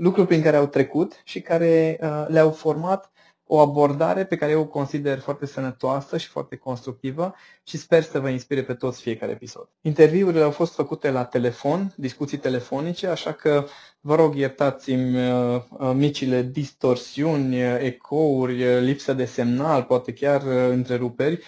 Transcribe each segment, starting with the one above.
lucruri prin care au trecut și care uh, le-au format o abordare pe care eu o consider foarte sănătoasă și foarte constructivă și sper să vă inspire pe toți fiecare episod. Interviurile au fost făcute la telefon, discuții telefonice, așa că vă rog iertați-mi uh, uh, micile distorsiuni, ecouri, lipsă de semnal, poate chiar întreruperi.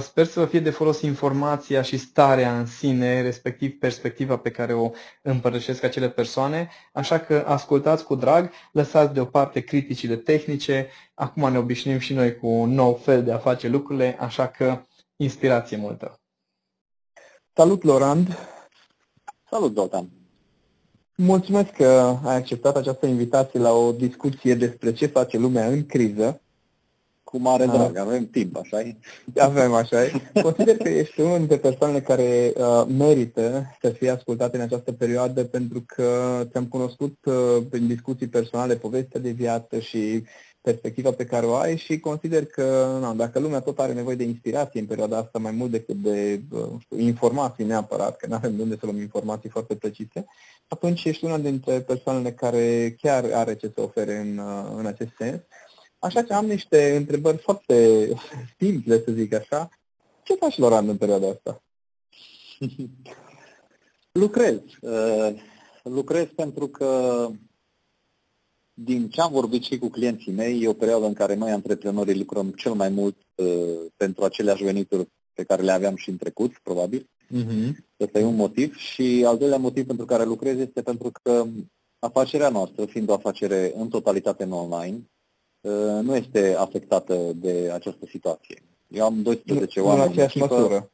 Sper să vă fie de folos informația și starea în sine, respectiv perspectiva pe care o împărtășesc acele persoane, așa că ascultați cu drag, lăsați deoparte criticile tehnice, acum ne obișnuim și noi cu un nou fel de a face lucrurile, așa că inspirație multă. Salut, Lorand! Salut, Zoltan! Mulțumesc că ai acceptat această invitație la o discuție despre ce face lumea în criză. Cu mare ah. drag, avem timp, așa e? Avem, așa e. Consider că ești unul dintre persoanele care uh, merită să fie ascultate în această perioadă pentru că ți-am cunoscut uh, prin discuții personale povestea de viață și perspectiva pe care o ai și consider că na, dacă lumea tot are nevoie de inspirație în perioada asta mai mult decât de uh, știu, informații neapărat, că nu avem de unde să luăm informații foarte precise, atunci ești una dintre persoanele care chiar are ce să ofere în, uh, în acest sens. Așa că am niște întrebări foarte simple, să zic așa. Ce faci, Loran, în perioada asta? lucrez. Uh, lucrez pentru că din ce am vorbit și cu clienții mei, e o perioadă în care noi, antreprenorii, lucrăm cel mai mult uh, pentru aceleași venituri pe care le aveam și în trecut, probabil. Uh-huh. Ăsta e un motiv. Și al doilea motiv pentru care lucrez este pentru că afacerea noastră, fiind o afacere în totalitate în online, uh, nu este afectată de această situație. Eu am 12 nu, oameni. Nu în aceeași măsură.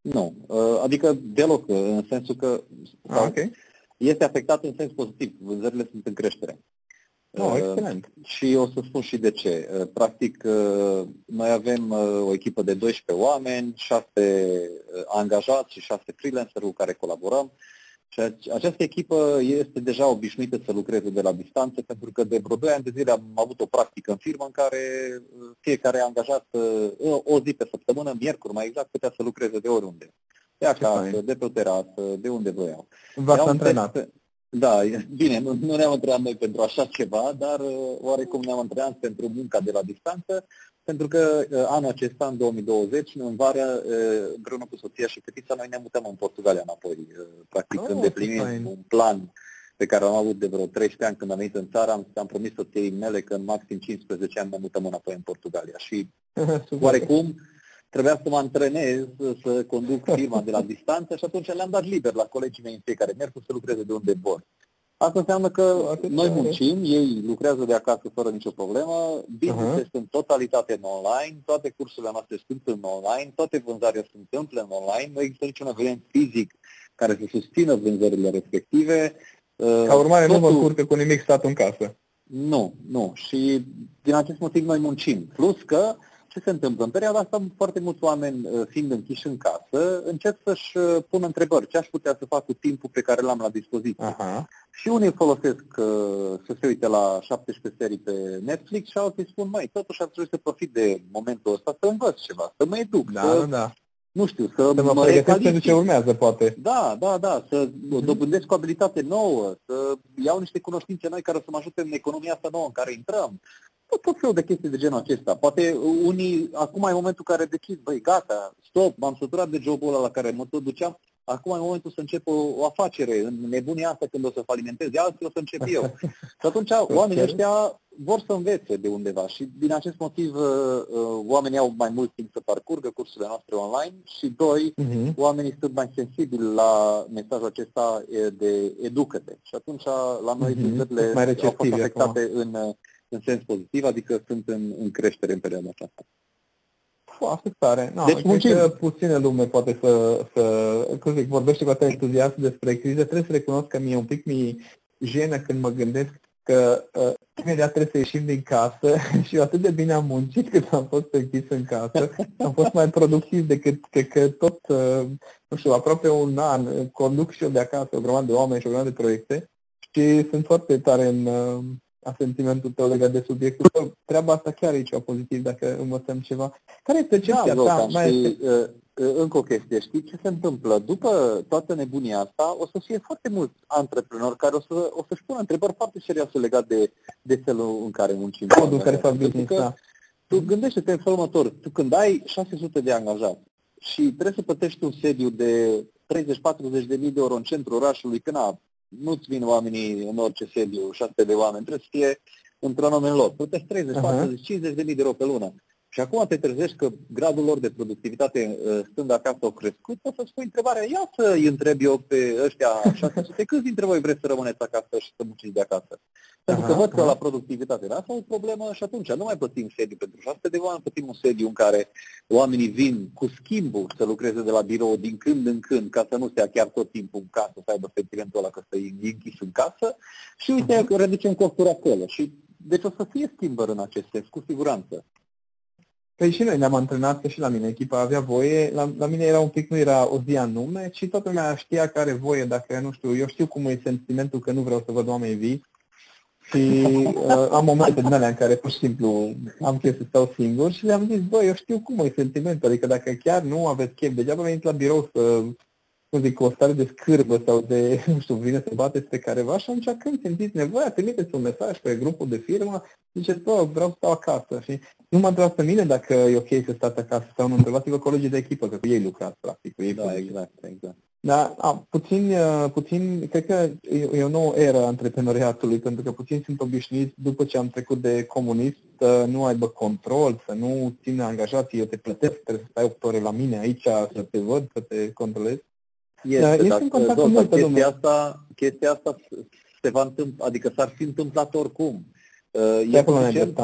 Nu. Uh, adică deloc, în sensul că ah, okay. este afectată în sens pozitiv. Vânzările sunt în creștere. Oh, excelent. Și o să spun și de ce. Uh, practic, uh, noi avem uh, o echipă de 12 oameni, 6 angajați și 6 freelancer cu care colaborăm. Și această echipă este deja obișnuită să lucreze de la distanță, pentru că de vreo 2 ani de zile am avut o practică în firmă în care fiecare angajat o zi pe săptămână, miercuri mai exact, putea să lucreze de oriunde. De acasă, de pe o terasă, de unde voiau. V-ați antrenat. Da, bine, nu, nu ne-am întrebat noi pentru așa ceva, dar uh, oarecum ne-am întrebat pentru munca de la distanță, pentru că uh, anul acesta, în 2020, în vară, uh, împreună cu soția și fetița, noi ne mutăm în Portugalia înapoi. Practic, oh, îndeplinim un plan pe care l-am avut de vreo 13 ani când am venit în țară, am, am promis soției mele că în maxim 15 ani ne mutăm înapoi în Portugalia. Și oarecum trebuia să mă antrenez să conduc firma de la distanță și atunci le-am dat liber la colegii mei în fiecare miercuri să lucreze de unde vor. Asta înseamnă că Atât noi muncim, ei lucrează de acasă fără nicio problemă, business uh-huh. este în totalitate în online, toate cursurile noastre sunt în online, toate vânzările se întâmplă în online, nu există niciun eveniment fizic care să susțină vânzările respective. Ca urmare Totul... nu vă încurcă cu nimic stat în casă. Nu, nu. Și din acest motiv noi muncim. Plus că ce se întâmplă? În perioada asta foarte mulți oameni, uh, fiind închiși în casă, încep să-și uh, pună întrebări. Ce aș putea să fac cu timpul pe care l-am la dispoziție? Aha. Și unii folosesc uh, să se uite la 17 serii pe Netflix și alții spun, mai totuși ar trebui să profit de momentul ăsta să învăț ceva, să mă educ, da, să, da. Nu știu, să, să mă, mă pentru ce urmează, poate. Da, da, da, să mm-hmm. dobândesc o abilitate nouă, să iau niște cunoștințe noi care să mă ajute în economia asta nouă în care intrăm, tot, tot felul de chestii de genul acesta. Poate unii, acum e momentul care decid, băi, gata, stop, m-am săturat de jobul ăla la care mă tot duceam, acum e momentul să încep o, o afacere, în nebunia asta când o să falimentez alții, o să încep eu. și atunci oamenii ăștia vor să învețe de undeva și din acest motiv uh, uh, oamenii au mai mult timp să parcurgă cursurile noastre online și doi, uh-huh. oamenii sunt mai sensibili la mesajul acesta de educate. Și atunci la noi uh-huh. mai au fost afectate în, în sens pozitiv, adică sunt în, în creștere în perioada aceasta. Foarte tare. No, deci muncim. că puține lume poate să, să cum zic, vorbește cu atât entuziasm despre criză. Trebuie să recunosc că mie un pic mi jenă când mă gândesc că uh, imediat trebuie să ieșim din casă și eu atât de bine am muncit cât am fost închis în casă. Am fost mai productiv decât cred că tot, uh, nu știu, aproape un an conduc și eu de acasă o grămadă de oameni și o grămadă de proiecte și sunt foarte tare în, uh, a sentimentul tău legat de subiectul tău. Treaba asta chiar e ceva pozitiv dacă învățăm ceva. Care este percepția da, ta? Mai și, este... uh, uh, încă o chestie, știi ce se întâmplă? După toată nebunia asta, o să fie foarte mulți antreprenori care o, să, o să-și pună întrebări foarte serioase legate de, de felul în care muncim. Modul în care fac business, da. Tu gândește-te în felul următor, tu când ai 600 de angajați și trebuie să plătești un sediu de 30-40 de mii de euro în centrul orașului, când na, nu-ți vin oamenii în orice sediu, 600 de oameni, trebuie să fie într-un anume loc. Plătești 30, uh-huh. 40, 50 de mii de euro pe lună. Și acum te trezești că gradul lor de productivitate uh, stând acasă au crescut, o să-ți pui întrebarea, ia să îi întreb eu pe ăștia 600, câți dintre voi vreți să rămâneți acasă și să munciți de acasă? Pentru că văd că la productivitate asta e o problemă și atunci nu mai plătim sediu pentru 600 de oameni, plătim un sediu în care oamenii vin cu schimbul să lucreze de la birou din când în când, ca să nu stea chiar tot timpul în casă, să aibă sentimentul ăla că să e închis în casă și uite că reducem costura acolo. Și deci o să fie schimbări în acest sens, cu siguranță. Păi și noi ne-am antrenat, că și la mine echipa avea voie, la, la mine era un pic, nu era o zi anume, ci toată lumea știa că are voie, dacă, nu știu, eu știu cum e sentimentul că nu vreau să văd oameni vii. Și uh, am momente din alea în care pur și simplu am chef să stau singur și le-am zis, băi, eu știu cum e sentimentul, adică dacă chiar nu aveți chef, degeaba veniți la birou să cum zic, cu o stare de scârbă sau de, nu știu, vine să bateți pe careva și atunci când simțiți nevoia, trimiteți un mesaj pe grupul de firmă, ziceți, bă, vreau să stau acasă. Și nu mă întrebați pe mine dacă e ok să stați acasă sau nu, întrebați-vă colegii de echipă, că cu ei lucrați, practic. Cu ei da, exact, exact. Da, a, puțin, puțin, cred că e, e o nouă eră antreprenoriatului, pentru că puțin sunt obișnuiți, după ce am trecut de comunist, să nu aibă control, să nu țină angajații, eu te plătesc, trebuie să stai 8 ore la mine aici, să te văd, să te controlez. Este, da, este în contact cu multă chestia asta, chestia asta se va întâmpla, adică s-ar fi întâmplat oricum. Uh, e suficient,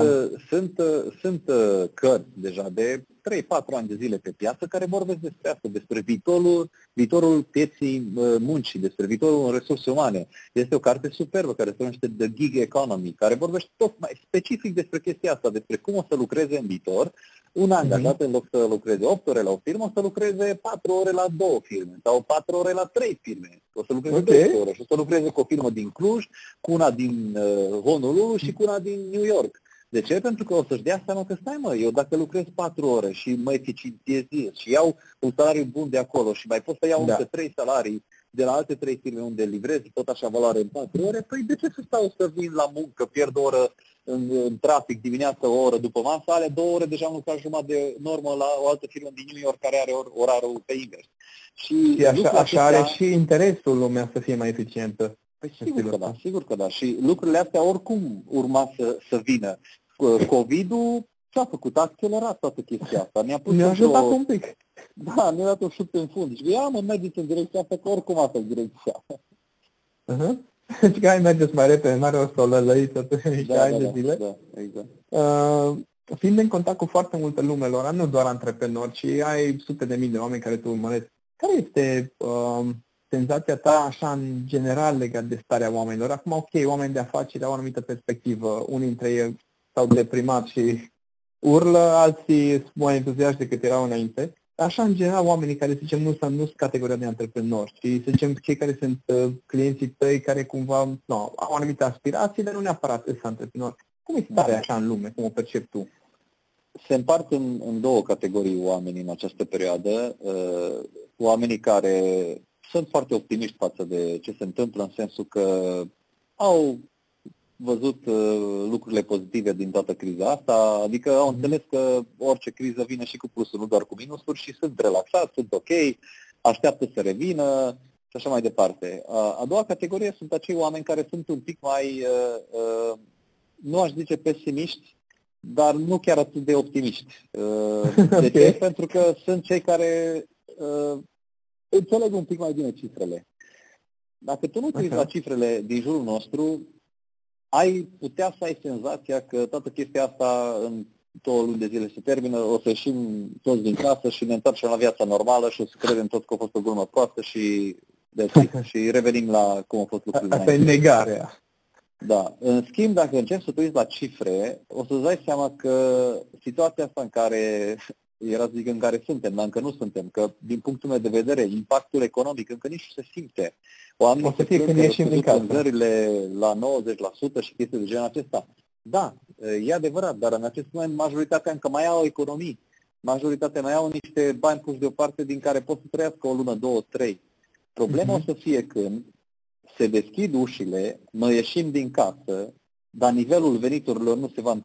sunt, sunt uh, cărți deja de 3-4 ani de zile pe piață care vorbesc despre asta, despre viitorul, viitorul pieții uh, muncii, despre viitorul în resurse umane. Este o carte superbă care se numește The Gig Economy, care vorbește tot mai specific despre chestia asta, despre cum o să lucreze în viitor un mhm. angajat, în loc să lucreze 8 ore la o firmă, o să lucreze 4 ore la două firme sau 4 ore la 3 firme. O să lucreze okay. 2 ore și o să lucreze cu o firmă din Cluj, cu una din uh, Honolulu și cu una din New York. De ce? Pentru că o să-și dea seama că stai mă, eu dacă lucrez 4 ore și mă eficientiez și iau un salariu bun de acolo și mai pot să iau da. încă 3 salarii de la alte trei firme unde livrez tot așa valoare în 4 ore, păi de ce să stau să vin la muncă, pierd o oră în, în trafic dimineața, o oră după masă, ale două ore deja am lucrat jumătate de normă la o altă firmă din New York care are or, orarul pe invers. Și, și așa, așa are și interesul lumea să fie mai eficientă. Păi sigur că da, sigur că da. Și lucrurile astea oricum urma să, să vină. COVID-ul ce-a făcut? A accelerat toată chestia asta. Ne-a pus ne-a ajutat un pic. Da, ne-a dat un șut în fund. Și ia mă, mergeți în direcția asta, că oricum asta e direcția. Uh-huh. Deci că ai mergeți mai repede, n-are o să o lălăiți niște da, ani da, de da, zile. Da, exact. Uh, fiind în contact cu foarte multe lume, lor, nu doar antreprenori, ci ai sute de mii de oameni care te urmăresc. Care este uh, senzația ta așa în general legat de starea oamenilor? Acum, ok, oameni de afaceri au o anumită perspectivă, unii dintre ei s-au deprimat și urlă, alții sunt mai entuziaști decât erau înainte. Așa, în general, oamenii care, să zicem, nu sunt, nu sunt categoria de antreprenori, ci, să zicem, cei care sunt uh, clienții tăi, care cumva no, au anumite aspirații, dar nu neapărat sunt antreprenori. Cum e starea așa în lume? Cum o percepi tu? Se împart în, în două categorii oameni în această perioadă. Uh, oamenii care sunt foarte optimiști față de ce se întâmplă, în sensul că au văzut uh, lucrurile pozitive din toată criza asta, adică au mhm. înțeles că orice criză vine și cu plusuri, nu doar cu minusuri și sunt relaxați, sunt ok, așteaptă să revină și așa mai departe. A doua categorie sunt acei oameni care sunt un pic mai, nu aș zice pesimiști, dar nu chiar atât de optimiști. De ce? Pentru că sunt cei care înțeleg un pic mai bine cifrele. Dacă tu nu te uiți la cifrele din jurul nostru, ai putea să ai senzația că toată chestia asta în două luni de zile se termină, o să ieșim toți din casă și ne întoarcem la viața normală și o să credem toți că a fost o glumă proastă și, de și revenim la cum a fost lucrurile. Asta e negarea. Da. În schimb, dacă începi să te uiți la cifre, o să-ți dai seama că situația asta în care era să zic în care suntem, dar încă nu suntem, că din punctul meu de vedere, impactul economic încă nici nu se simte. Oamenii o să fie când ieșim din casă. la 90% și chestii de genul acesta. Da, e adevărat, dar în acest moment majoritatea încă mai au economii. Majoritatea mai au niște bani puși deoparte din care pot să trăiască o lună, două, trei. Problema uh-huh. o să fie când se deschid ușile, noi ieșim din casă, dar nivelul veniturilor nu se va,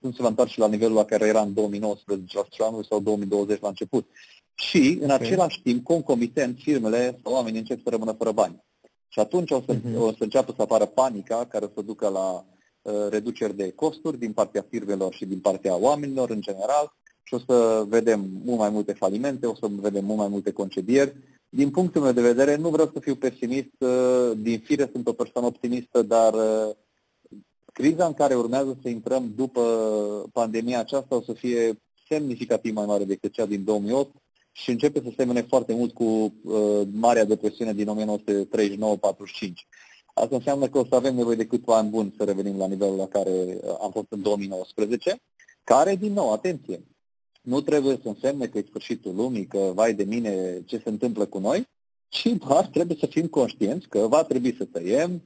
nu se va întoarce la nivelul la care era în 2019 la anul sau 2020 la început. Și, în okay. același timp, concomitent, firmele sau oamenii încep să rămână fără bani. Și atunci o să, uh-huh. o să înceapă să apară panica care o să ducă la uh, reduceri de costuri din partea firmelor și din partea oamenilor în general și o să vedem mult mai multe falimente, o să vedem mult mai multe concedieri. Din punctul meu de vedere, nu vreau să fiu pesimist, uh, din fire sunt o persoană optimistă, dar uh, criza în care urmează să intrăm după pandemia aceasta o să fie semnificativ mai mare decât cea din 2008 și începe să semene foarte mult cu uh, Marea Depresiune din 1939-45. Asta înseamnă că o să avem nevoie de câțiva ani buni să revenim la nivelul la care uh, am fost în 2019, care, din nou, atenție, nu trebuie să însemne că e sfârșitul lumii, că vai de mine ce se întâmplă cu noi, ci doar trebuie să fim conștienți că va trebui să tăiem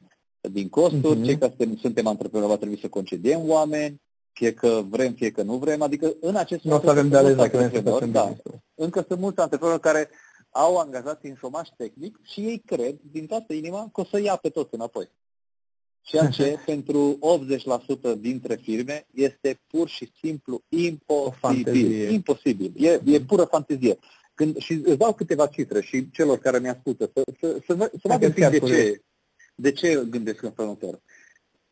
din costuri, uh-huh. cei care suntem antreprenori va trebui să concediem oameni, fie că vrem, fie că nu vrem, adică în acest moment... Nu o să avem de ales dacă vrem să da, Încă sunt mulți antreprenori care au angajați în șomaș tehnic și ei cred din toată inima că o să ia pe toți înapoi. Ceea ce pentru 80% dintre firme este pur și simplu imposibil. Imposibil. E, e pură fantezie. Când, și îți dau câteva cifre și celor care ne ascultă să, să, să, să vadă de ce, de ce gândesc în felul următor.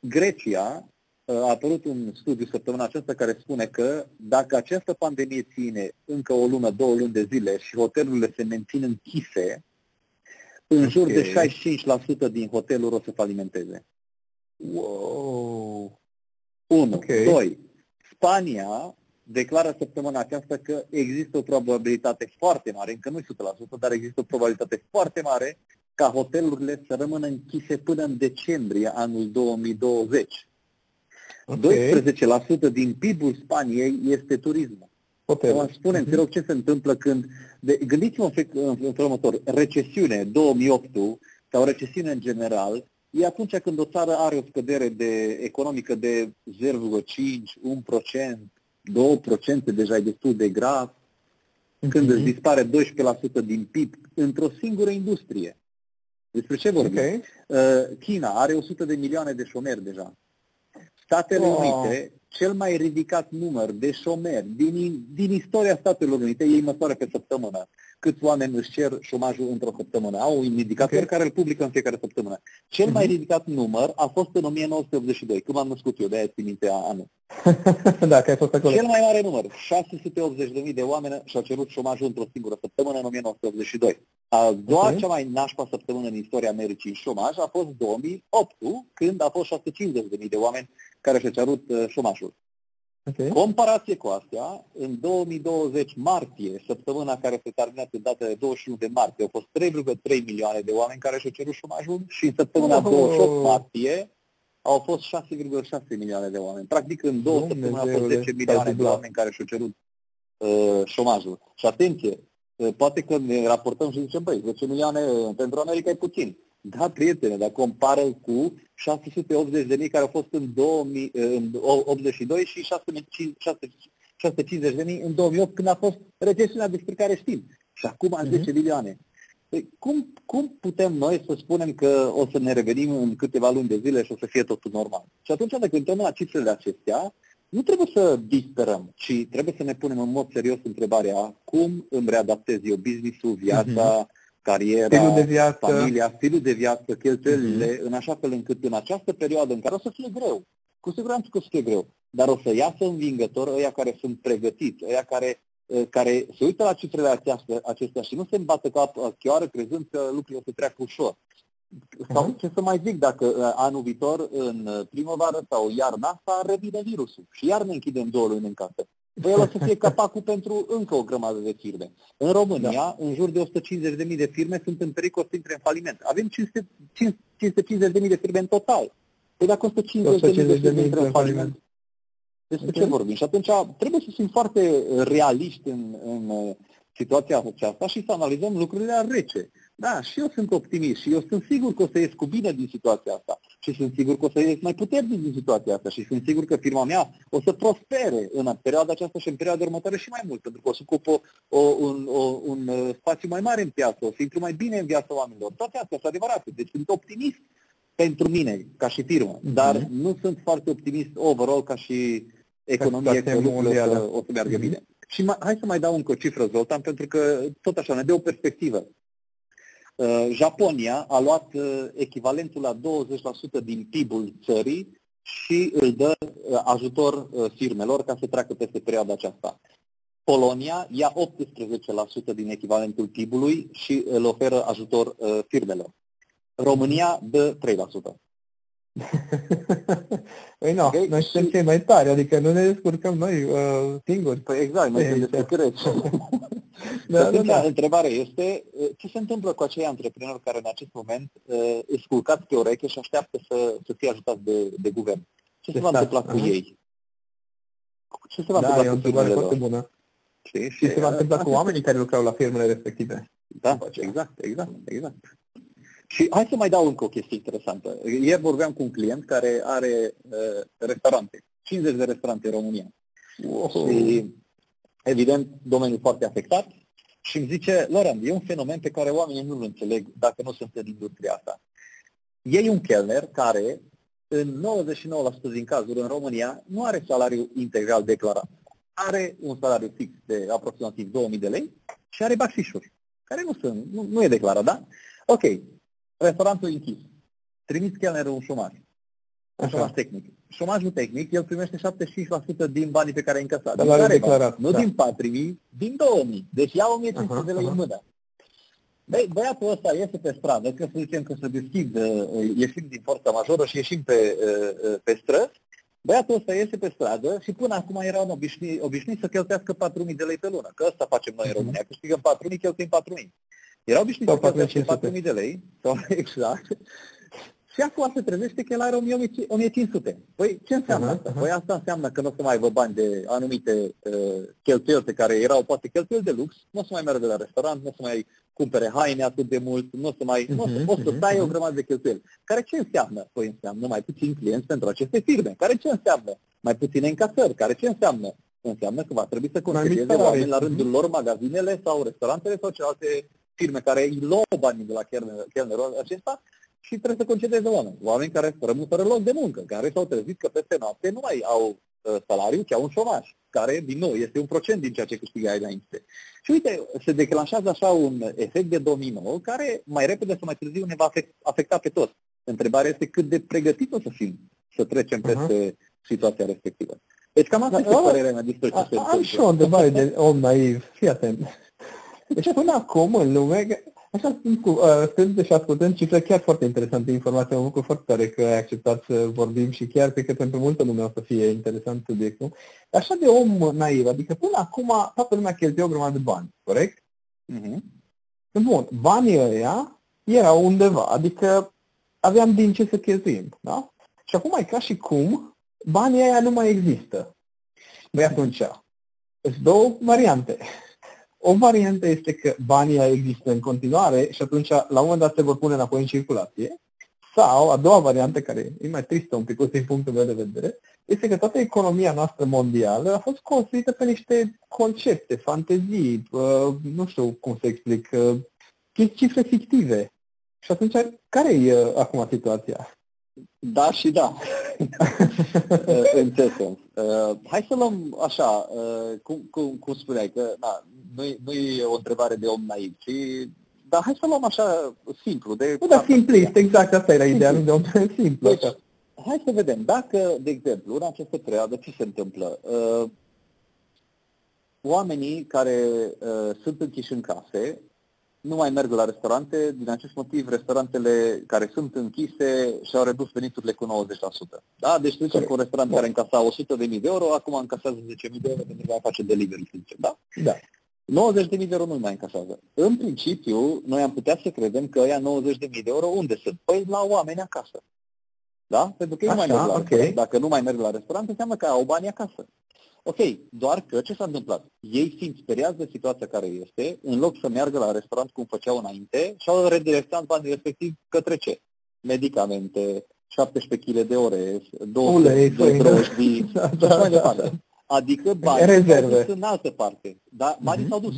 Grecia a apărut un studiu săptămâna aceasta care spune că dacă această pandemie ține încă o lună, două luni de zile și hotelurile se mențin închise, în okay. jur de 65% din hoteluri o să falimenteze. Wow! Unu. Okay. Doi. Spania declară săptămâna aceasta că există o probabilitate foarte mare, încă nu 100%, dar există o probabilitate foarte mare ca hotelurile să rămână închise până în decembrie anul 2020. Okay. 12% din PIB-ul Spaniei este turismul. Hotel. Spune-mi, te rog, ce se întâmplă când... De, gândiți-vă în, în, în felul următor. Recesiune 2008 sau recesiune în general e atunci când o țară are o scădere de, economică de 0,5, 1%, 2%, deja e destul de grav, mm-hmm. când îți dispare 12% din PIB într-o singură industrie. Despre ce vorbim? Okay. Uh, China are 100 de milioane de șomeri deja. Statele oh. Unite, cel mai ridicat număr de șomeri din, din istoria Statelor Unite, ei măsoară pe săptămână câți oameni își cer șomajul într-o săptămână. Au un indicator okay. care îl publică în fiecare săptămână. Cel mai mhm. ridicat număr a fost în 1982, când m-am născut eu, de-aia țin minte anul. da, că ai fost acolo. Cel mai mare număr, 680.000 de oameni și-au cerut șomajul într-o singură săptămână în 1982. A doua okay. cea mai nașpa săptămână în istoria Americii în șomaj a fost 2008, când a fost 650.000 de oameni care și-au cerut uh, șomajul. Okay. Comparație cu astea, în 2020, martie, săptămâna care se termină pe data de 21 de martie, au fost 3,3 milioane de oameni care și-au cerut șomajul și în săptămâna oh. 28 martie au fost 6,6 milioane de oameni. Practic, în două săptămâni au fost 10 milioane de oameni care și-au cerut uh, șomajul. Și atenție, uh, poate că ne raportăm și zicem, băi, 10 milioane pentru America e puțin. Da, prietene, dar compară cu 680 de mii care au fost în, 2000, în 82 și 650 de mii în 2008 când a fost recesiunea despre care știm. Și acum uh-huh. 10 milioane. Păi, cum, cum putem noi să spunem că o să ne revenim în câteva luni de zile și o să fie totul normal? Și atunci, dacă uităm la cifrele acestea, nu trebuie să disperăm, ci trebuie să ne punem în mod serios întrebarea cum îmi readaptez eu business-ul, viața, uh-huh cariera, stilul de viață. familia, stilul de viață, cheltuielile, uh-huh. în așa fel încât în această perioadă în care o să fie greu, cu siguranță că o să fie greu, dar o să iasă învingător ăia care sunt pregătiți, ăia care, ă, care se uită la cifrele acestea, acestea și nu se îmbată cap chioară crezând că lucrurile o să treacă ușor. Sau uh-huh. ce să mai zic, dacă ă, anul viitor, în primăvară sau iarna asta, revine virusul și iar ne închidem două luni în casă. Păi el o să fie capacul pentru încă o grămadă de firme. În România, da. în jur de 150.000 de firme sunt în pericol să intre în faliment. Avem 550.000 de firme în total. Păi dacă 150.000 de firme intră în faliment, despre okay. ce vorbim? Și atunci trebuie să fim foarte realiști în, în situația aceasta și să analizăm lucrurile la rece. Da, și eu sunt optimist și eu sunt sigur că o să ies cu bine din situația asta și sunt sigur că o să ies mai puternic din situația asta și sunt sigur că firma mea o să prospere în perioada aceasta și în perioada următoare și mai mult, pentru că o să ocupă o, un, o, un uh, spațiu mai mare în piață, o să intru mai bine în viața oamenilor. Toate astea sunt adevărate. Deci sunt optimist pentru mine, ca și firmă, mm-hmm. dar nu sunt foarte optimist overall ca și economie, că lucrurile o să, o să meargă mm-hmm. bine. Și mai, hai să mai dau încă o cifră, Zoltan, pentru că tot așa ne dă o perspectivă. Uh, Japonia a luat uh, echivalentul la 20% din PIB-ul țării și îl dă uh, ajutor firmelor ca să treacă peste perioada aceasta. Polonia ia 18% din echivalentul PIB-ului și îl oferă ajutor firmelor. România dă 3%. Păi nu, okay? noi suntem cei mai tari, adică nu ne descurcăm noi uh, singuri. Păi exact, noi suntem descurcăreți. da, da, da. întrebarea este, uh, ce se întâmplă cu acei antreprenori care în acest moment uh, își culcați pe ureche și așteaptă să, să fie ajutați de, de guvern? Ce se va întâmpla cu ei? Ce se va da, întâmpla cu firmele foarte bună. Și, și, ce se va întâmpla cu oamenii care lucrau la firmele respective? Da, exact, exact, exact. Și hai să mai dau încă o chestie interesantă. Ieri vorbeam cu un client care are uh, restaurante, 50 de restaurante în România. Wow. Și, evident, domeniul foarte afectat. Și îmi zice, Laurent, e un fenomen pe care oamenii nu-l înțeleg dacă nu sunt în industria asta. E un chelner care, în 99% din cazuri în România, nu are salariu integral declarat. Are un salariu fix de aproximativ 2000 de lei și are baxișuri, care nu sunt, nu, nu e declarat, da? Ok, Restaurantul închis. Trimiți chelnerul un șomaj. Un șomaj tehnic. Șomajul tehnic, el primește 75% din banii pe care ai încasat. Din care declarat, nu da. din 4.000, din 2.000. Deci ia 1.500 de lei în mână. Băi, băiatul ăsta iese pe stradă, că să zicem că se deschid, uh, ieșim din forța majoră și ieșim pe, uh, uh, pe străzi, băiatul ăsta iese pe stradă și până acum era un obișnuit, obișnuit să cheltuiască 4.000 de lei pe lună, că asta facem noi în România, uh-huh. câștigăm 4.000, cheltuim 4.000. Era obișnuit să plătească 4.000 de lei, sau exact, și acum se trezește că el are 1500. Păi ce înseamnă uh-huh, asta? Uh-huh. Păi asta înseamnă că nu o să mai aibă bani de anumite uh, cheltuieli pe care erau poate cheltuieli de lux, nu o să mai meargă la restaurant, nu o să mai cumpere haine atât de mult, nu o să mai, uh-huh, nu o să, o să taie uh-huh. o grămadă de cheltuieli. Care ce înseamnă? Păi înseamnă mai puțin clienți pentru aceste firme. Care ce înseamnă? Mai puține încasări. Care ce înseamnă? Înseamnă că va trebui să concedieze oameni la rândul lor magazinele sau restaurantele sau celelalte firme care îi luau banii de la chelnerul acesta și trebuie să concedeze oameni. Oameni care rămân fără loc de muncă, care s-au trezit că peste noapte nu mai au uh, salariu, ci au un șomaj, care, din nou, este un procent din ceea ce câștigai înainte. Și uite, se declanșează așa un efect de domino care mai repede sau mai târziu ne va afecta pe toți. Întrebarea este cât de pregătit o să fim să trecem uh-huh. peste situația respectivă. Deci cam asta da, este părerea mea despre ce se întâmplă. Am și o întrebare de om naiv. Fii atent. Deci până acum în lume, așa sunt cu, uh, stând și ascultând cifre chiar foarte interesante, informații, mă bucur foarte tare că ai acceptat să vorbim și chiar cred că pentru multă lume o să fie interesant subiectul. Așa de om naiv, adică până acum toată lumea cheltuie o grămadă de bani, corect? Mm-hmm. Bun, banii ăia erau undeva, adică aveam din ce să cheltuim, da? Și acum e ca și cum banii ăia nu mai există. Băi atunci, sunt două variante. O variantă este că banii există în continuare și atunci la un moment dat se vor pune înapoi în circulație. Sau, a doua variantă, care e mai tristă un pic din punctul meu de vedere, este că toată economia noastră mondială a fost construită pe niște concepte, fantezii, uh, nu știu cum să explic, uh, cifre fictive. Și atunci, care e uh, acum situația? Da și da. în ce sens? Uh, hai să luăm așa, uh, cum, cum, cum spuneai, că na, nu, nu e o întrebare de om naiv, ci dar hai să luăm așa simplu. De nu, dar simplist, exact asta era ideea, de om simplu. Deci, hai să vedem, dacă, de exemplu, în această perioadă, ce se întâmplă? Uh, oamenii care uh, sunt închiși în case nu mai merg la restaurante. Din acest motiv, restaurantele care sunt închise și-au redus veniturile cu 90%. Da? Deci, să cu un restaurant care încasa 100.000 de euro, acum încasează 10.000 de euro pentru că mai face delivery, să zicem. Da? Da. 90.000 de euro nu mai încasează. În principiu, noi am putea să credem că ăia 90.000 de euro unde sunt? Păi la oameni acasă. Da? Pentru că ei nu mai merg la okay. restaurant. Dacă nu mai merg la restaurant, înseamnă că au bani acasă. Ok, doar că ce s-a întâmplat? Ei simt speriați de situația care este, în loc să meargă la restaurant cum făceau înainte, și au redirecționat banii respectiv către ce? Medicamente, 17 kg de ore, 200 Ulei, de drojdii, da, și așa mai departe. Adică banii Rezerve. s-au dus în altă parte. Da? Banii uh-huh. s-au dus.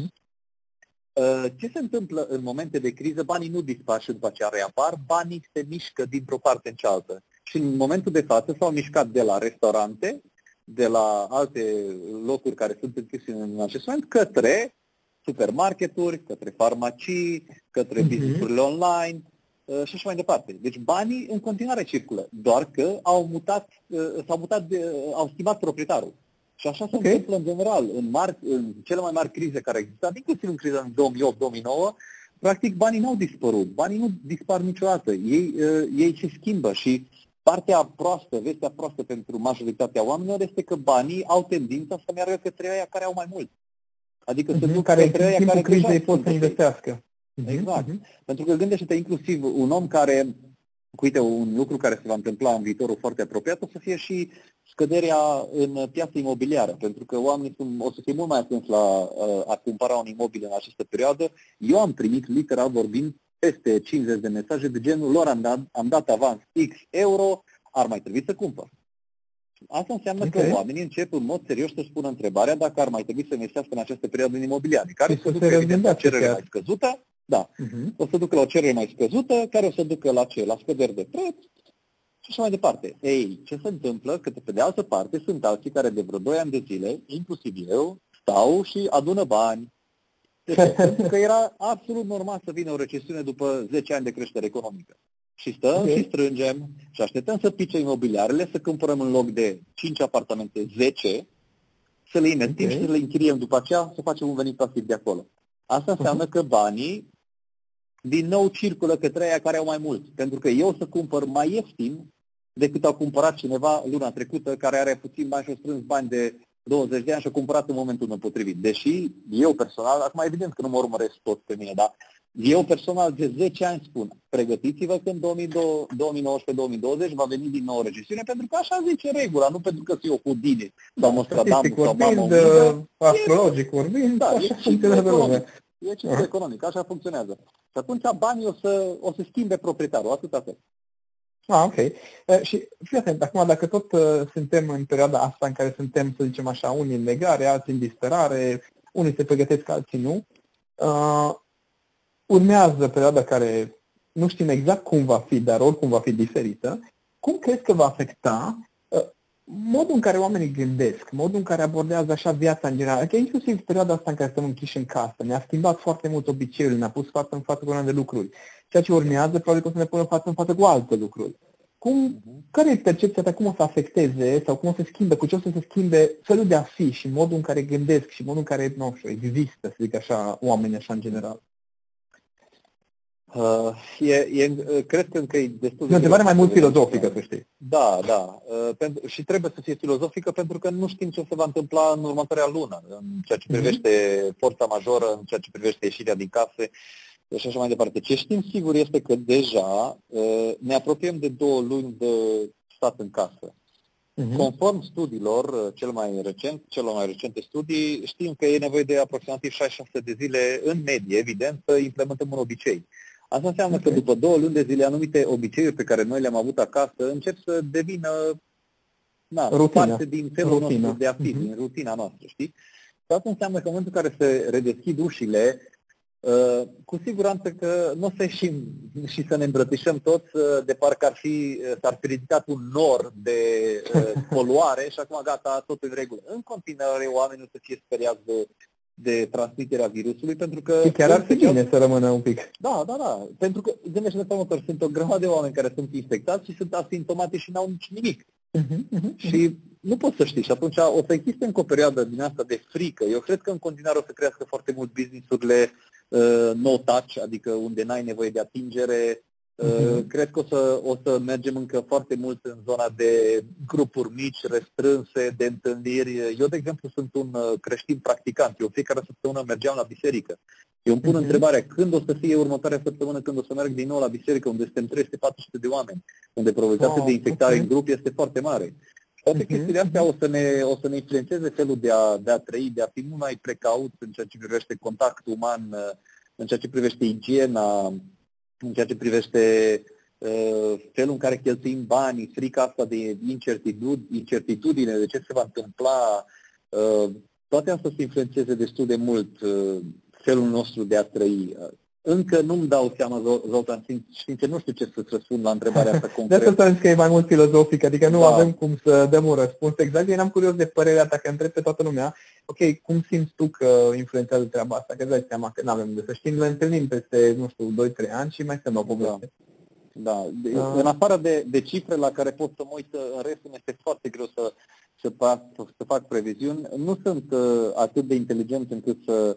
Uh, ce se întâmplă în momente de criză? Banii nu dispar și după aceea reapar, banii se mișcă dintr-o parte în cealaltă. Și în momentul de față s-au mișcat de la restaurante de la alte locuri care sunt închise în acest moment către supermarketuri, către farmacii, către uh-huh. business-urile online uh, și așa mai departe. Deci banii în continuare circulă, doar că au mutat, uh, s-au mutat, de, uh, au schimbat proprietarul. Și așa se okay. întâmplă în general, în, mari, în cele mai mari crize care există, inclusiv în criza în 2008-2009, practic banii nu au dispărut, banii nu dispar niciodată, ei, uh, ei se schimbă și Partea proastă, vestea proastă pentru majoritatea oamenilor este că banii au tendința să meargă către aia care au mai mult. Adică uh-huh, să duc care către aia care crizei pot să investească. Exact. Uh-huh. Pentru că gândește-te inclusiv un om care, uite, un lucru care se va întâmpla în viitorul foarte apropiat, o să fie și scăderea în piața imobiliară, pentru că oamenii sunt, o să fie mult mai atenți la uh, a cumpăra un imobil în această perioadă. Eu am primit, literal vorbind, peste 50 de mesaje de genul lor am dat, am dat avans X euro, ar mai trebui să cumpăr. Asta înseamnă okay. că oamenii încep în mod serios să spună întrebarea dacă ar mai trebui să investească în această perioadă în imobiliare, care să ducă evident la cerere mai scăzută, da, uh-huh. o să ducă la o cerere mai scăzută, care o să ducă la ce? La scăderi de preț și așa mai departe. Ei, ce se întâmplă? Că pe de altă parte sunt alții care de vreo 2 ani de zile, inclusiv eu, stau și adună bani, pentru că era absolut normal să vină o recesiune după 10 ani de creștere economică. Și stăm okay. și strângem și așteptăm să pice imobiliarele, să cumpărăm în loc de 5 apartamente 10, să le investim okay. și să le închiriem după aceea, să facem un venit pasiv de acolo. Asta înseamnă uh-huh. că banii din nou circulă către aia care au mai mult. Pentru că eu să cumpăr mai ieftin decât au cumpărat cineva luna trecută care are puțin bani și-a strâns bani de 20 de ani și-a cumpărat în momentul nepotrivit. Deși eu personal, acum evident că nu mă urmăresc tot pe mine, dar eu personal de 10 ani spun, pregătiți-vă că în 2019-2020 va veni din nou o recesiune, pentru că așa zice regula, nu pentru că eu Houdini sau Nostradamus sau Mama astrologic vorbind, da, așa funcționează lumea. E ciclu economic, așa funcționează. Și atunci banii o să, o să schimbe proprietarul, atât atât. Ah, ok. Uh, și fii atent, acum dacă tot uh, suntem în perioada asta în care suntem, să zicem așa, unii în negare, alții în disperare, unii se pregătesc, alții nu, uh, urmează perioada care nu știm exact cum va fi, dar oricum va fi diferită. Cum crezi că va afecta uh, modul în care oamenii gândesc, modul în care abordează așa viața în general, că inclusiv perioada asta în care stăm închiși în casă, ne-a schimbat foarte mult obiceiul, ne-a pus față în față cu de lucruri. Ceea ce urmează, probabil că o să ne pună față în față cu alte lucruri. Cum, care e percepția ta, cum o să afecteze sau cum o să schimbe, cu ce o să se schimbe felul de a fi și modul în care gândesc și modul în care, nu știu, există, să zic așa, oamenii așa în general? Uh, e, e, uh, cred că încă e destul de... E o întrebare mai mult filozofică, să știi. Da, da. Uh, pentru, și trebuie să fie filozofică pentru că nu știm ce se va întâmpla în următoarea lună, în ceea ce mhm. privește mm-hmm. forța majoră, în ceea ce privește ieșirea din case și așa mai departe. Ce știm sigur este că deja uh, ne apropiem de două luni de stat în casă. Uh-huh. Conform studiilor, uh, cel mai recent, celor mai recente studii, știm că e nevoie de aproximativ 66 de zile în medie, evident, să implementăm un obicei. Asta înseamnă okay. că după două luni de zile anumite obiceiuri pe care noi le-am avut acasă încep să devină na, rutina. parte din felul rutina. nostru de a fi, uh-huh. din rutina noastră, știi? Și asta înseamnă că în momentul în care se redeschid ușile, Uh, cu siguranță că nu o să ieșim și să ne îmbrățișăm toți uh, de parcă ar fi, uh, s-ar fi ridicat un nor de poluare și acum gata, tot în regulă. În continuare oamenii nu să fie speriați de, de transmiterea virusului, pentru că... Și chiar ar fi bine să rămână un pic. Da, da, da. Pentru că, gândește de următor, sunt o grămadă de oameni care sunt infectați și sunt asimptomatici și n-au nici nimic. Uh-huh, uh-huh. Și nu poți să știi. Și atunci o să existe încă o perioadă din asta de frică. Eu cred că în continuare o să crească foarte mult business-urile uh, no touch, adică unde n-ai nevoie de atingere. Uh, uh-huh. Cred că o să, o să mergem încă foarte mult în zona de grupuri mici, restrânse, de întâlniri. Eu, de exemplu, sunt un uh, creștin practicant. Eu fiecare săptămână mergeam la biserică. Eu îmi pun uh-huh. întrebarea când o să fie următoarea săptămână când o să merg din nou la biserică, unde suntem 300-400 de oameni, unde probabilitatea wow, de infectare okay. în grup este foarte mare. Toate uh-huh. chestiile astea o să ne, o să ne influențeze felul de a, de a trăi, de a fi mult mai precaut în ceea ce privește contactul uman, în ceea ce privește igiena, în ceea ce privește uh, felul în care cheltuim banii, frica asta de incertitudine, de ce se va întâmpla, uh, toate astea să influențeze destul de mult uh, felul nostru de a trăi. Încă nu-mi dau seama, Zoltan, sincer, nu știu ce să-ți răspund la întrebarea asta concret. De asta că e mai mult filozofic, adică nu da. avem cum să dăm un răspuns exact. Eu eram curios de părerea ta, că întreb pe toată lumea, ok, cum simți tu că influențează treaba asta? Că îți dai seama că nu avem de să știm, ne întâlnim peste, nu știu, 2-3 ani și mai stăm o poveste. Da. Da. În afară de, de cifre la care pot să mă uit, în rest mi este foarte greu să, să, fac, să fac previziuni. Nu sunt uh, atât de inteligent încât să Uh,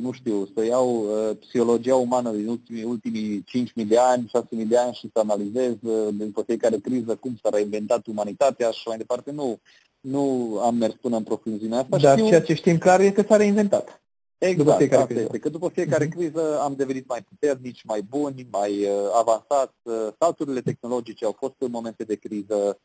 nu știu, să iau uh, psihologia umană din ultimii, ultimii 5.000 de ani, 6.000 de ani și să analizez uh, după fiecare criză cum s-a reinventat umanitatea și mai departe. Nu, nu am mers până în profunzimea asta. Dar știu... ceea ce știm clar este că s-a reinventat. Exact, după fiecare asta criză. este, că după fiecare uh-huh. criză am devenit mai puternici, mai buni, mai uh, avansați. Salturile tehnologice au fost în momente de criză,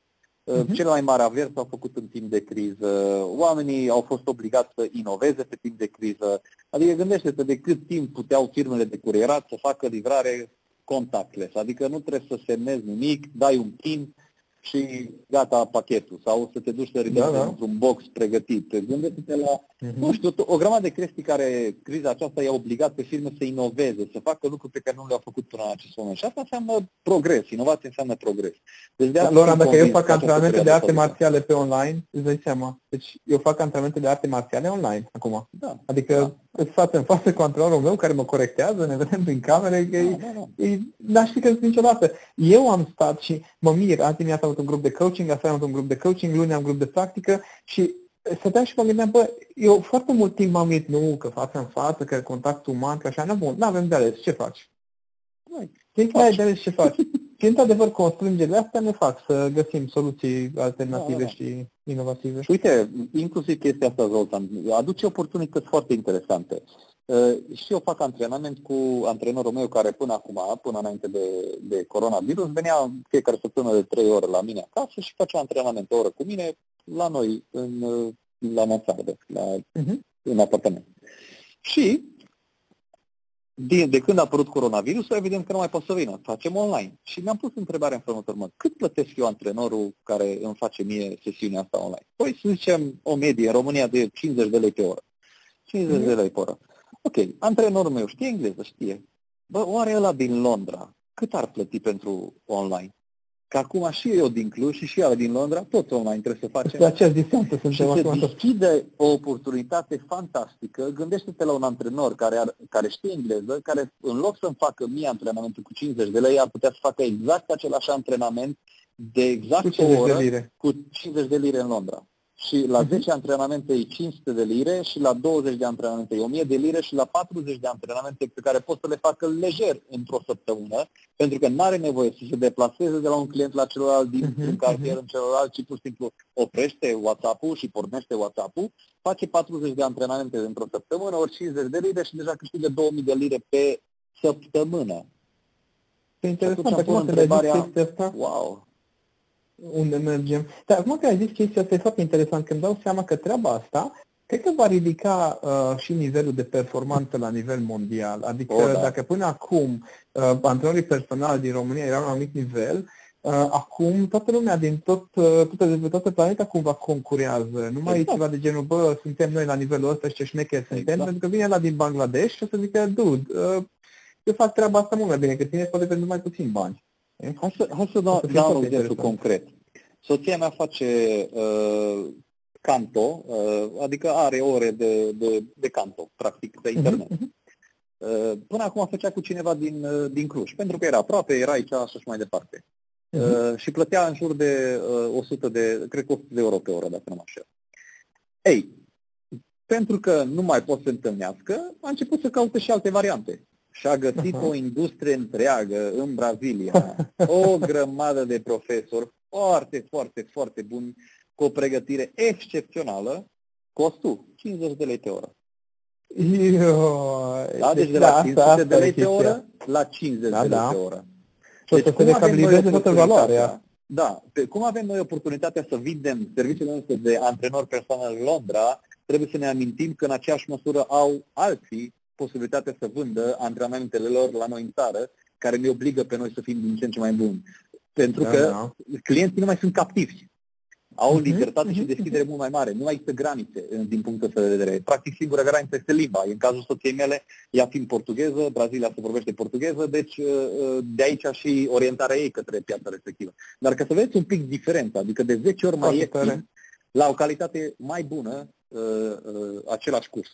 Uh-huh. Cele mai mari averi s-au făcut în timp de criză, oamenii au fost obligați să inoveze pe timp de criză. Adică gândește-te de cât timp puteau firmele de curierat să facă livrare contactless, adică nu trebuie să semnezi nimic, dai un PIN, și gata pachetul sau să te duci să ridici da, da. într-un box pregătit. Gândește-te la, uh-huh. nu știu, o grămadă de chestii care criza aceasta i-a obligat pe firme să inoveze, să facă lucruri pe care nu le-au făcut până în acest moment. Și asta înseamnă progres, inovație înseamnă progres. Deci de da, Laura, dacă eu fac antrenamente de arte marțiale pe online, îți dai seama. Deci eu fac antrenamente de arte marțiale online acum. Da. Adică da. față în față cu antrenorul meu care mă corectează, ne vedem prin camere, că da, e, da, da. E, n-aș fi crezut niciodată. Eu am stat și mă mir, azi dimineața am avut un grup de coaching, aseară am avut un grup de coaching, luni am un grup de practică și stăteam și mă gândeam, bă, eu foarte mult timp m-am gândit, nu, că față în față, că contact uman, că așa, nu, bun, nu avem de ales, ce faci? Ce ai de ales ce faci? și într-adevăr constrângerile astea ne fac să găsim soluții alternative da, da, da. și inovative. Și uite, inclusiv chestia asta, Zoltan, aduce oportunități foarte interesante. Uh, și eu fac antrenament cu antrenorul meu care până acum, până înainte de, de coronavirus, venea fiecare săptămână de trei ore la mine acasă și facea antrenament o oră cu mine la noi, în, la mansardă, la, uh-huh. în apartament. Și de, de când a apărut coronavirusul, evident că nu mai pot să vină. Facem online. Și mi-am pus întrebarea în felul urmă. Cât plătesc eu antrenorul care îmi face mie sesiunea asta online? Păi să zicem o medie în România de 50 de lei pe oră. 50 mm-hmm. de lei pe oră. Ok, antrenorul meu știe engleză, știe. Bă, oare ăla din Londra, cât ar plăti pentru online? Că acum și eu din Cluj și și eu din Londra, tot online trebuie să facem. Pe aceeași distanță suntem Și se deschide o oportunitate fantastică. Gândește-te la un antrenor care, ar, care știe engleză, care în loc să-mi facă mie antrenamentul cu 50 de lei, ar putea să facă exact același antrenament de exact o oră cu 50 de lire în Londra și la 10 mhm. antrenamente e 500 de lire și la 20 de antrenamente e 1000 de lire și la 40 de antrenamente pe care pot să le facă lejer într-o săptămână, pentru că nu are nevoie să se deplaseze de la un client la celălalt din uh-huh, un cartier uh-huh. în celălalt, ci pur și simplu oprește WhatsApp-ul și pornește WhatsApp-ul, face 40 de antrenamente într-o săptămână, ori 50 de lire și deja câștigă 2000 de lire pe săptămână. E interesant, acum întrebarea, wow, unde mergem. Dar acum că ai zis chestia asta, e foarte interesant, când dau seama că treaba asta, cred că va ridica uh, și nivelul de performanță la nivel mondial. Adică o, da. dacă până acum uh, antrenorii personali din România erau la un anumit nivel, Uh, acum toată lumea din tot, uh, toată, de toată planeta cumva concurează. Nu mai exact. e ceva de genul, bă, suntem noi la nivelul ăsta și ce șmecher suntem, exact. pentru că vine la din Bangladesh și o să zică, dude, uh, eu fac treaba asta mult mai bine că tine, poate pentru mai puțin bani. Hai să, hai să dau, dau un exemplu concret. Soția mea face uh, canto, uh, adică are ore de, de, de canto, practic, pe internet. Uh-huh. Uh, până acum făcea cu cineva din, uh, din Cluj, pentru că era aproape, era aici și așa mai departe. Uh-huh. Și plătea în jur de uh, 100 de, cred că 100 de euro pe oră, dacă nu mă așa. Ei, pentru că nu mai pot să întâlnească, a început să caute și alte variante. Și a găsit uh-huh. o industrie întreagă în Brazilia, o grămadă de profesori foarte, foarte, foarte buni, cu o pregătire excepțională, costul 50 de lei pe oră. Eu, da, deci de la 500 de lei pe oră la 50 da, de lei da. pe oră. Și deci, să se stabilizeze toată valoarea. Da, pe cum avem noi oportunitatea să vindem serviciile noastre de antrenor personal în Londra, trebuie să ne amintim că în aceeași măsură au alții posibilitatea să vândă antrenamentele lor la noi în țară, care ne obligă pe noi să fim din ce în ce mai buni. Pentru da, că da. clienții nu mai sunt captivi au o mhm, libertate uh-huh, și mhm, deschidere uh-huh. mult mai mare. Nu mai există granițe din punctul ăsta de vedere. Practic, singura graniță este limba. În cazul soției mele, ea fiind portugheză, Brazilia se vorbește portugheză, deci uh, uh, de aici și orientarea ei către piața respectivă. Dar ca să vedeți un pic diferența, adică de 10 ori mai ieftin, la o calitate mai bună, uh, același curs.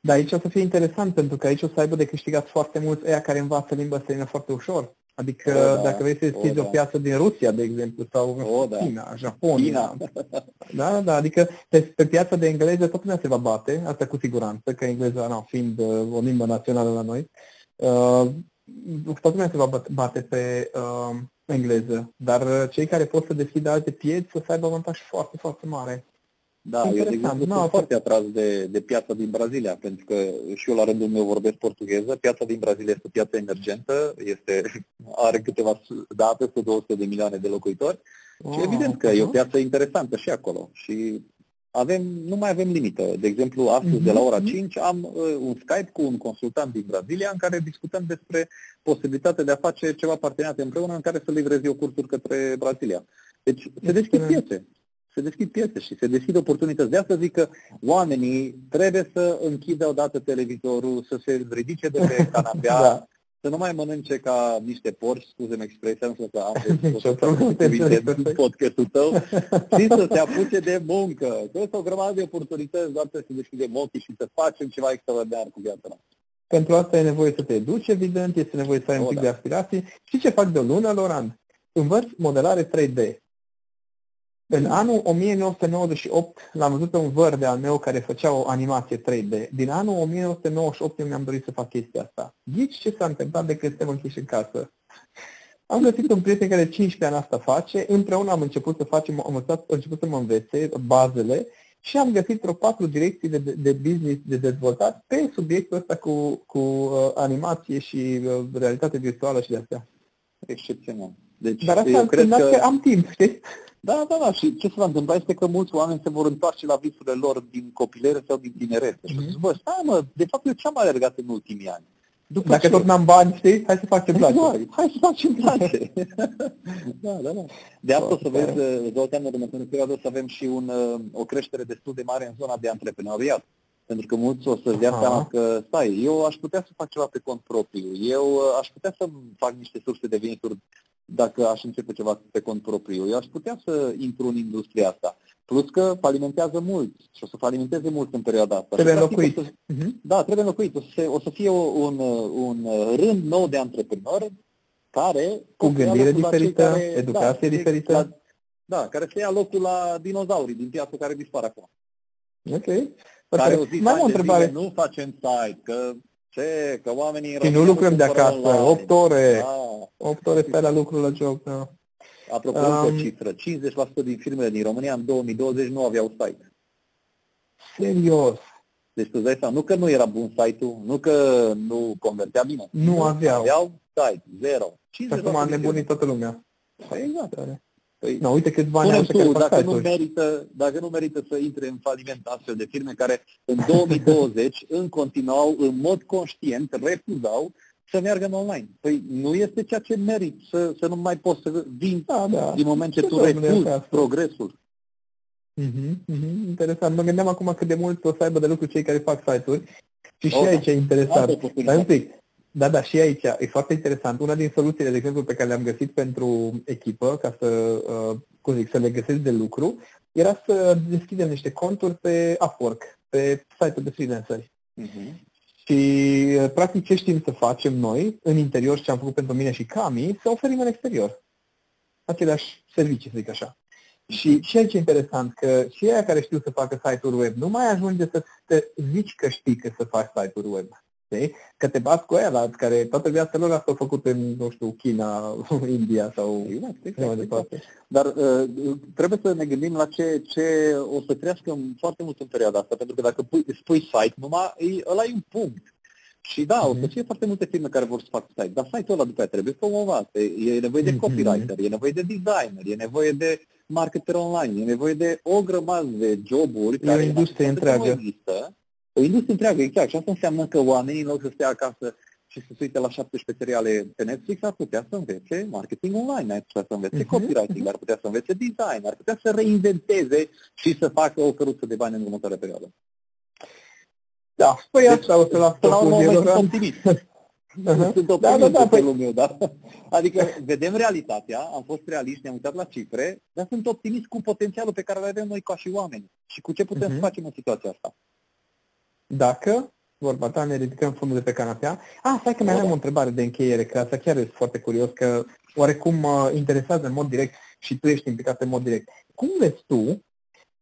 Dar aici o să fie interesant, pentru că aici o să aibă de câștigat foarte mulți ăia care învață limba străină foarte ușor. Adică o, da, dacă vrei să deschizi o, da. piață din Rusia, de exemplu, sau o, da. China, Japonia. China. Da, da, adică pe, pe piața de engleză tot lumea se va bate, asta cu siguranță, că engleza, na, fiind uh, o limbă națională la noi, uh, toată lumea se va bate pe uh, engleză, dar uh, cei care pot să deschidă alte piețe o să aibă avantaj foarte, foarte mare. Da, eu de exemplu no, sunt foarte atras de, de piața din Brazilia, pentru că și eu la rândul meu vorbesc portugheză. Piața din Brazilia este o piață emergentă, este, are câteva date, peste 200 de milioane de locuitori oh, și evident că uh-huh. e o piață interesantă și acolo. Și avem, nu mai avem limită. De exemplu, astăzi, uh-huh. de la ora 5, mhm. am uh, un Skype cu un consultant din Brazilia în care discutăm despre posibilitatea de a face ceva parteneriate împreună în care să livrez eu cursuri către Brazilia. Deci se deschid piețe se deschid piețe și se deschid oportunități. De asta zic că oamenii trebuie să închidă odată televizorul, să se ridice de pe canapea, da. să nu mai mănânce ca niște porci, scuze-mi expresia, nu știu că am cuvinte în podcastul tău, și să se apuce de muncă. Că este o grămadă de oportunități, doar trebuie să deschidem ochii și să facem ceva extraordinar cu viața noastră. Pentru asta e nevoie să te educi, evident, este nevoie să ai un pic da. de aspirații. Și ce fac de o lună, Loran? Învăț modelare 3D. În anul 1998 l-am văzut pe un văr de al meu care făcea o animație 3D. Din anul 1998 eu mi-am dorit să fac chestia asta. Ghici ce s-a întâmplat de când suntem închiși în casă. Am găsit un prieten care 15 ani asta face, împreună am început să facem, am început, am început să mă învețe bazele și am găsit vreo patru direcții de, de business de dezvoltat pe subiectul ăsta cu, cu uh, animație și uh, realitate virtuală și de astea. Excepțional. Deci, Dar asta eu cred că... că am timp, știi? Da, da, da. Și ce se va întâmpla este că mulți oameni se vor întoarce la visurile lor din copilere sau din tinerete. Mm-hmm. Și mhm. zic, bă, stai mă, de fapt eu ce-am alergat în ultimii ani? După Dacă ce? tot n-am bani, știi, hai să facem place. Hai, hai să facem place. da, da, da. De asta o să vezi, Zoltan, în următoarea perioadă o să avem și un, o creștere destul de mare în zona de antreprenoriat. Pentru că mulți o să-și dea seama că, stai, eu aș putea să fac ceva pe cont propriu, eu aș putea să fac niște surse de venituri dacă aș începe ceva pe cont propriu. Eu aș putea să intru în industria asta. Plus că falimentează mult și o să falimenteze mult în perioada asta. Trebuie înlocuit. Să, uh-huh. Da, trebuie înlocuit. O să, fie, o să fie un, un rând nou de antreprenori care... Cu gândire diferită, care, educație da, diferită. La, da, care să ia locul la dinozaurii din piața care dispar acum. Ok. Care o zi, mai o întrebare. Zile, nu facem site, că ce? Că oamenii... Și nu lucrăm de acasă, online. 8 ore. Da. 8 ore stai la lucru la job, da. Apropo um, de cifră, 50% din firmele din România în 2020 nu aveau site. Serios? Deci tu dai seama, nu că nu era bun site-ul, nu că nu convertea bine. Nu, nu aveau. Aveau site, zero. Și acum a nebunit toată lumea. Exact. Păi, no, uite câți bani au tu, dacă nu, merită, dacă nu merită să intre în faliment astfel de firme care în 2020 în continuau în mod conștient refuzau să meargă în online. Păi nu este ceea ce merit să, să nu mai poți să vin da, da. din moment ce, ce tu refuzi progresul. Mm-hmm, mm-hmm, interesant. Mă gândeam acum cât de mult o să aibă de lucru cei care fac site-uri și și oh, aici e interesant. Dar un pic, da, da, și aici e foarte interesant. Una din soluțiile, de exemplu, pe care le-am găsit pentru echipă, ca să, uh, cum zic, să le găsesc de lucru, era să deschidem niște conturi pe Upwork, pe site-ul de freelanceri. Uh-huh. Și, uh, practic, ce știm să facem noi, în interior, ce am făcut pentru mine și Cami, să oferim în exterior. Aceleași servicii, să zic așa. Și, și aici e interesant că și aia care știu să facă site-uri web, nu mai ajunge să te zici că știi că să faci site-uri web. Știi? Că te bați cu aia care toată viața lor asta a făcut în, nu știu, China, India sau exact, exact, exact. Dar uh, trebuie să ne gândim la ce, ce o să crească foarte mult în perioada asta, pentru că dacă pui, spui site, numai ăla e un punct. Și da, mm-hmm. o să mhm. fie foarte multe firme care vor să facă site, dar site-ul ăla după aia trebuie promovat. E nevoie de mhm. copywriter, mm-hmm. e nevoie de designer, e nevoie de marketer online, e nevoie de o grămadă de joburi e care o industrie întreagă. Nu există o industrie întreagă, exact. Și asta înseamnă că oamenii, în loc să stea acasă și să se uite la 17 seriale pe Netflix, ar putea să învețe marketing online, ar putea să învețe uh-huh. copywriting, ar putea să învețe design, ar putea să reinventeze și să facă o căruță de bani în următoarea perioadă. Da, păi deci, asta o să las la urmă sunt optimist. Uh-huh. Sunt optimist da, da, da, păi... meu, da? Adică vedem realitatea, am fost realiști, ne-am uitat la cifre, dar sunt optimist cu potențialul pe care îl avem noi ca și oameni și cu ce putem uh-huh. să mhm. facem în situația asta dacă, vorba ta, ne ridicăm fundul de pe canapea. Ah, stai că mai am o întrebare de încheiere, că asta chiar este foarte curios, că oarecum mă interesează în mod direct și tu ești implicat în mod direct. Cum vezi tu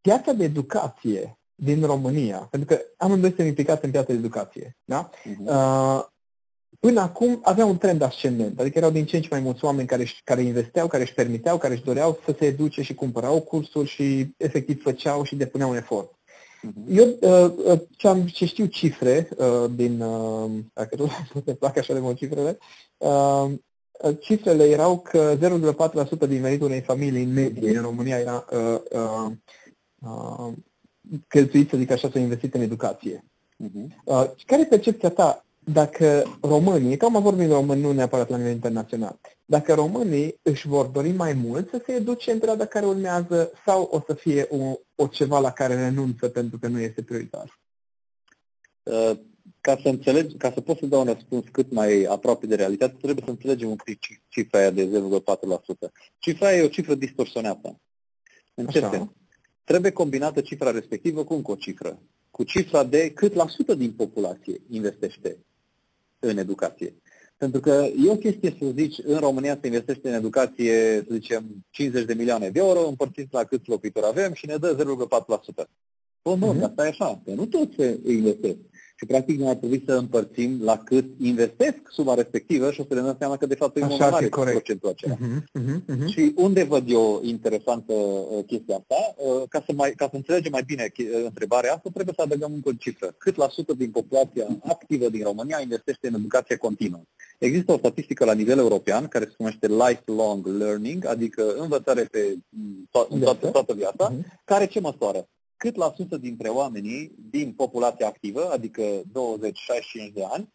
piața de educație din România? Pentru că amândoi suntem implicați în piața de educație, da? Uh-huh. Uh, până acum avea un trend ascendent, adică erau din ce în ce mai mulți oameni care, care investeau, care își permiteau, care își doreau să se educe și cumpărau cursuri și efectiv făceau și depuneau un efort. Eu uh, uh, ce, am, ce știu cifre uh, din, uh, dacă nu te plac așa de mult cifrele, uh, cifrele erau că 0,4% din venitul unei familii în medie în România era uh, uh, uh, cheltuit, să zic așa, să investit în educație. Uh-huh. Uh, care e percepția ta dacă românii, că am vorbit români, nu neapărat la nivel internațional, dacă românii își vor dori mai mult să se educe în perioada care urmează sau o să fie o, o ceva la care renunță pentru că nu este prioritar? Uh, ca să înțelegi, ca să pot să dau un răspuns cât mai aproape de realitate, trebuie să înțelegem un pic cifra aia de 0,4%. Cifra aia e o cifră distorsionată. În ce sens? Trebuie combinată cifra respectivă cu încă o cifră. Cu cifra de cât la sută din populație investește în educație. Pentru că e o chestie să zici, în România se investește în educație, să zicem, 50 de milioane de euro, împărțiți la câți locuitori avem și ne dă 0,4%. Bun, bun, uh-huh. asta e așa, că nu toți se investesc. Și practic noi ar trebui să împărțim la cât investesc suma respectivă și o să ne dăm seama că de fapt e mult mai mare procentul acela. Uh-huh, uh-huh, uh-huh. Și unde văd eu interesantă uh, chestia asta, uh, ca, să mai, ca să înțelegem mai bine uh, întrebarea asta, trebuie să adăugăm încă o cifră. Cât la sută din populația activă din România investește în educație continuă? Există o statistică la nivel european care se numește lifelong learning, adică învățare pe to- toată, toată viața, uh-huh. care ce măsoară? Cât la sută dintre oamenii din populația activă, adică 20-65 de ani,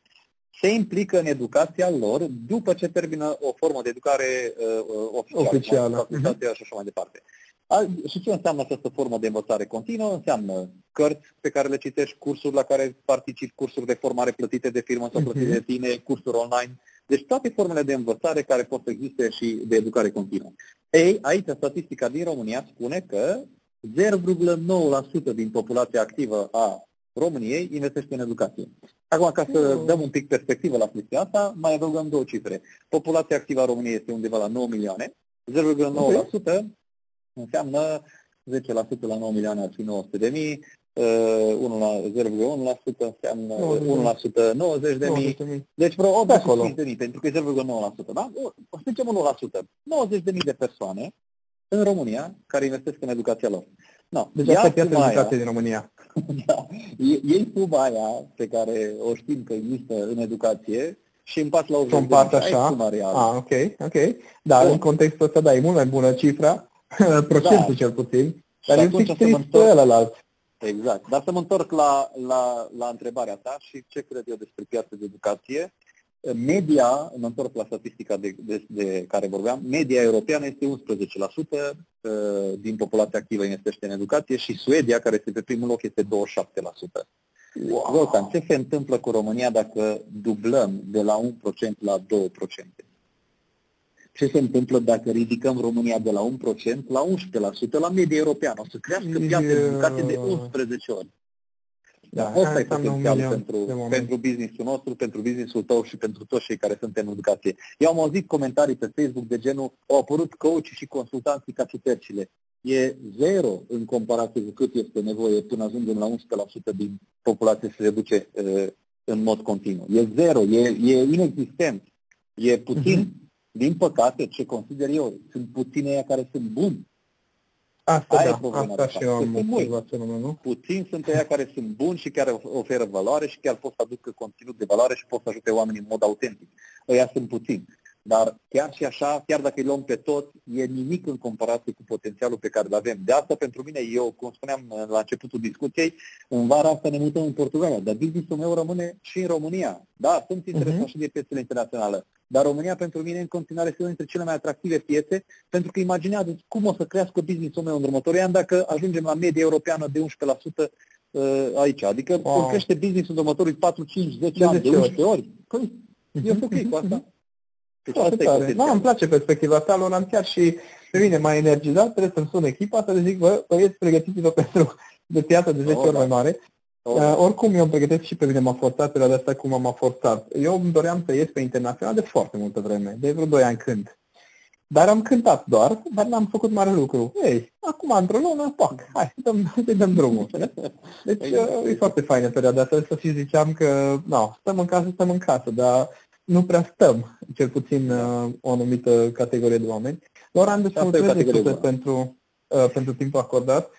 se implică în educația lor după ce termină o formă de educare uh, oficială, oficială. facultatea uh-huh. și așa mai departe. A, și ce înseamnă această formă de învățare continuă? Înseamnă cărți pe care le citești, cursuri la care participi, cursuri de formare plătite de firmă sau plătite uh-huh. de tine, cursuri online. Deci toate formele de învățare care pot să existe și de educare continuă. Ei, aici statistica din România spune că 0,9% din populația activă a României investește în educație. Acum, ca să mm. dăm un pic perspectivă la chestia asta, mai adăugăm două cifre. Populația activă a României este undeva la 9 milioane. 0,9% înseamnă 10% la 9 milioane ar fi 900 de mii, 1 uh, la 0,1% înseamnă 1% 90 de mii, deci vreo 85 de mii, pentru că e 0,9%, da? O să zicem 1%. 90 de mii de persoane în România care investesc în educația lor. No, deci asta e piața educației din România. da, ei suma aia pe care o știm că există în educație și împart la 80 împart așa? Ah, ok, ok. Dar în contextul ăsta, da, e mult mai bună cifra, procentul da. cel puțin, dar e un pic trist ălălalt. Exact. Dar să mă întorc la, la, la întrebarea ta și ce cred eu despre piața de educație. Media, în întorc la statistica de, de, de care vorbeam, media europeană este 11% din populația activă investește în educație și Suedia, care este pe primul loc, este 27%. Wow. Zoltan, ce se întâmplă cu România dacă dublăm de la 1% la 2%? Ce se întâmplă dacă ridicăm România de la 1% la 11%, la media europeană? O să crească piața de educație de 11 ori. Da, asta e potențial pentru, pentru businessul nostru, pentru businessul tău și pentru toți cei care sunt în educație. Eu am auzit comentarii pe Facebook de genul au apărut coach și consultanții ca ciupercile. E zero în comparație cu cât este nevoie până ajungem la 11% din populație să se reduce uh, în mod continuu. E zero, e, e inexistent, e puțin. Uh-huh. Din păcate, ce consider eu, sunt puține care sunt buni Asta, Aia da, asta și eu am observat nu? Puțin sunt ăia care sunt buni și care oferă valoare și chiar pot să aducă conținut de valoare și pot să ajute oamenii în mod autentic. Ăia sunt puțini. Dar chiar și așa, chiar dacă îi luăm pe tot, e nimic în comparație cu potențialul pe care îl avem. De asta, pentru mine, eu, cum spuneam la începutul discuției, în vara asta ne mutăm în Portugalia, dar business-ul meu rămâne și în România. Da, sunt interesat uh-huh. și de piețele internaționale, dar România pentru mine în continuare este una dintre cele mai atractive piețe, pentru că imaginează cum o să crească business-ul meu în următorii ani dacă ajungem la media europeană de 11% uh, aici. Adică wow. crește business-ul în următorii 4, 5, 10 ani de 11 ori. Păi, eu sunt ok cu asta. Deci asta tare. Da, îmi place perspectiva ta, am chiar și pe mine mai energizat, trebuie să-mi sun echipa să le zic, bă, băieți, pregătiți-vă pentru de piață de 10 oh, ori mai mare. Oh. Uh, oricum, eu îmi pregătesc și pe mine m-a forțat perioada asta cum m-a forțat. Eu îmi doream să ies pe internațional de foarte multă vreme, de vreo 2 ani când. Dar am cântat doar, dar n-am făcut mare lucru. Ei, acum într-o lună, pac, hai, să dăm, să dăm drumul. Deci uh, e foarte faină perioada asta, să și ziceam că, nu, stăm în casă, stăm în casă, dar nu prea stăm, cel puțin uh, o anumită categorie de oameni. Loran, îți mulțumesc pentru, uh, pentru timpul acordat.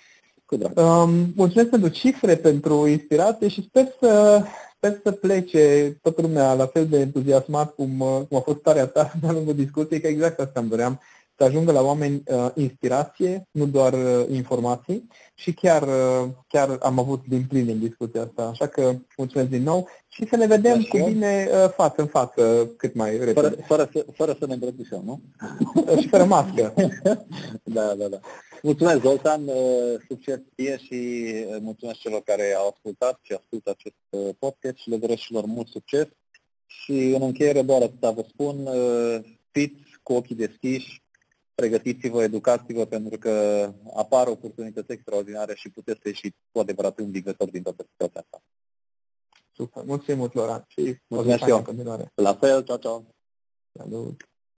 Um, mulțumesc pentru cifre, pentru inspirație și sper să, sper să plece toată lumea la fel de entuziasmat cum, uh, cum a fost starea ta de-a lungul discuției, că exact asta îmi doream să ajungă la oameni uh, inspirație, nu doar uh, informații și chiar, uh, chiar am avut din plin în discuția asta. Așa că mulțumesc din nou și să ne vedem Așa. cu bine uh, față în față cât mai repede. Fără, fără, să, fără să ne îmbrățișăm, nu? și fără mască. da, da, da. Mulțumesc, Zoltan, uh, succes ție și uh, mulțumesc celor care au ascultat și ascultă acest uh, podcast și le doresc și lor mult succes. Și în încheiere doar atâta vă spun, fiți cu ochii deschiși, pregătiți-vă, educați-vă, pentru că apar oportunități extraordinare și puteți să ieșiți cu adevărat un învingător din toată situația asta. Super, mulțumim mult, Loran, și mulțumesc și eu. La fel, ciao, ciao. Salut.